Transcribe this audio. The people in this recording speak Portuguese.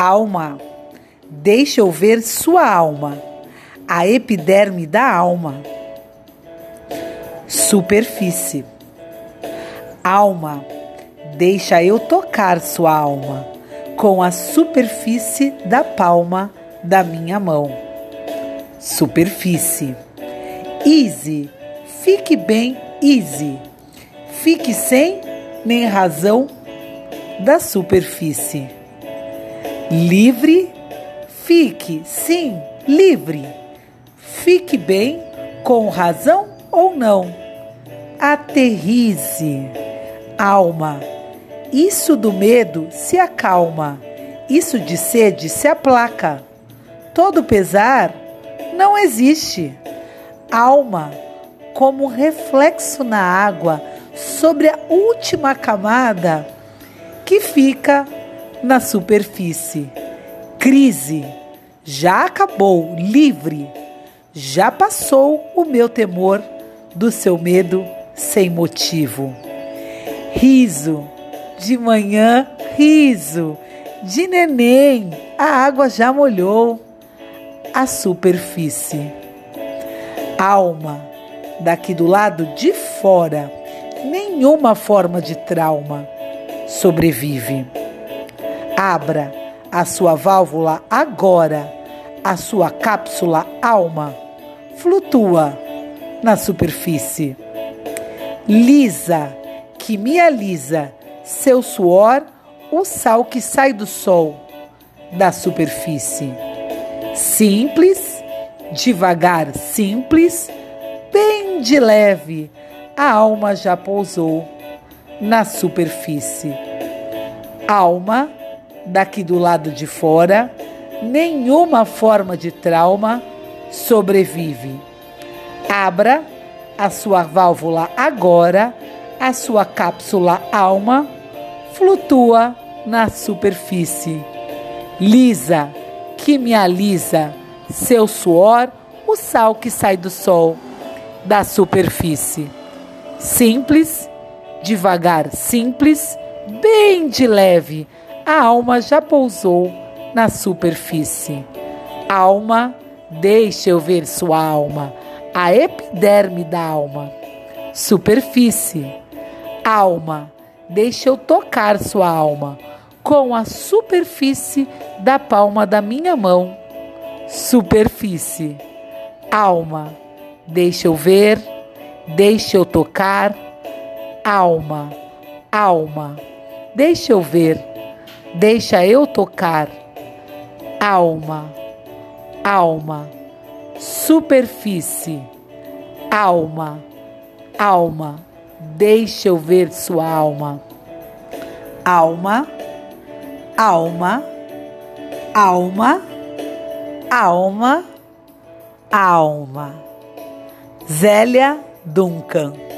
Alma, deixa eu ver sua alma, a epiderme da alma. Superfície. Alma, deixa eu tocar sua alma com a superfície da palma da minha mão. Superfície. Easy, fique bem easy. Fique sem nem razão da superfície. Livre, fique, sim, livre. Fique bem com razão ou não. Aterrize, alma. Isso do medo se acalma, isso de sede se aplaca. Todo pesar não existe. Alma, como reflexo na água sobre a última camada que fica na superfície. Crise, já acabou, livre, já passou o meu temor do seu medo sem motivo. Riso, de manhã, riso, de neném, a água já molhou a superfície. Alma, daqui do lado de fora, nenhuma forma de trauma sobrevive. Abra a sua válvula agora, a sua cápsula alma flutua na superfície. Lisa, que me alisa, seu suor, o sal que sai do sol da superfície. Simples, devagar, simples, bem de leve, a alma já pousou na superfície. Alma, daqui do lado de fora, nenhuma forma de trauma sobrevive. Abra a sua válvula agora, a sua cápsula alma flutua na superfície. Lisa, que me alisa, seu suor, o sal que sai do sol, da superfície. Simples, devagar, simples, bem de leve, a alma já pousou na superfície. Alma, deixa eu ver sua alma, a epiderme da alma. Superfície. Alma, deixa eu tocar sua alma com a superfície da palma da minha mão. Superfície. Alma, deixa eu ver, deixa eu tocar. Alma, alma, deixa eu ver, deixa eu tocar. Alma, alma, superfície. Alma, alma, deixa eu ver sua alma. Alma, alma, alma, alma, alma. Zélia Duncan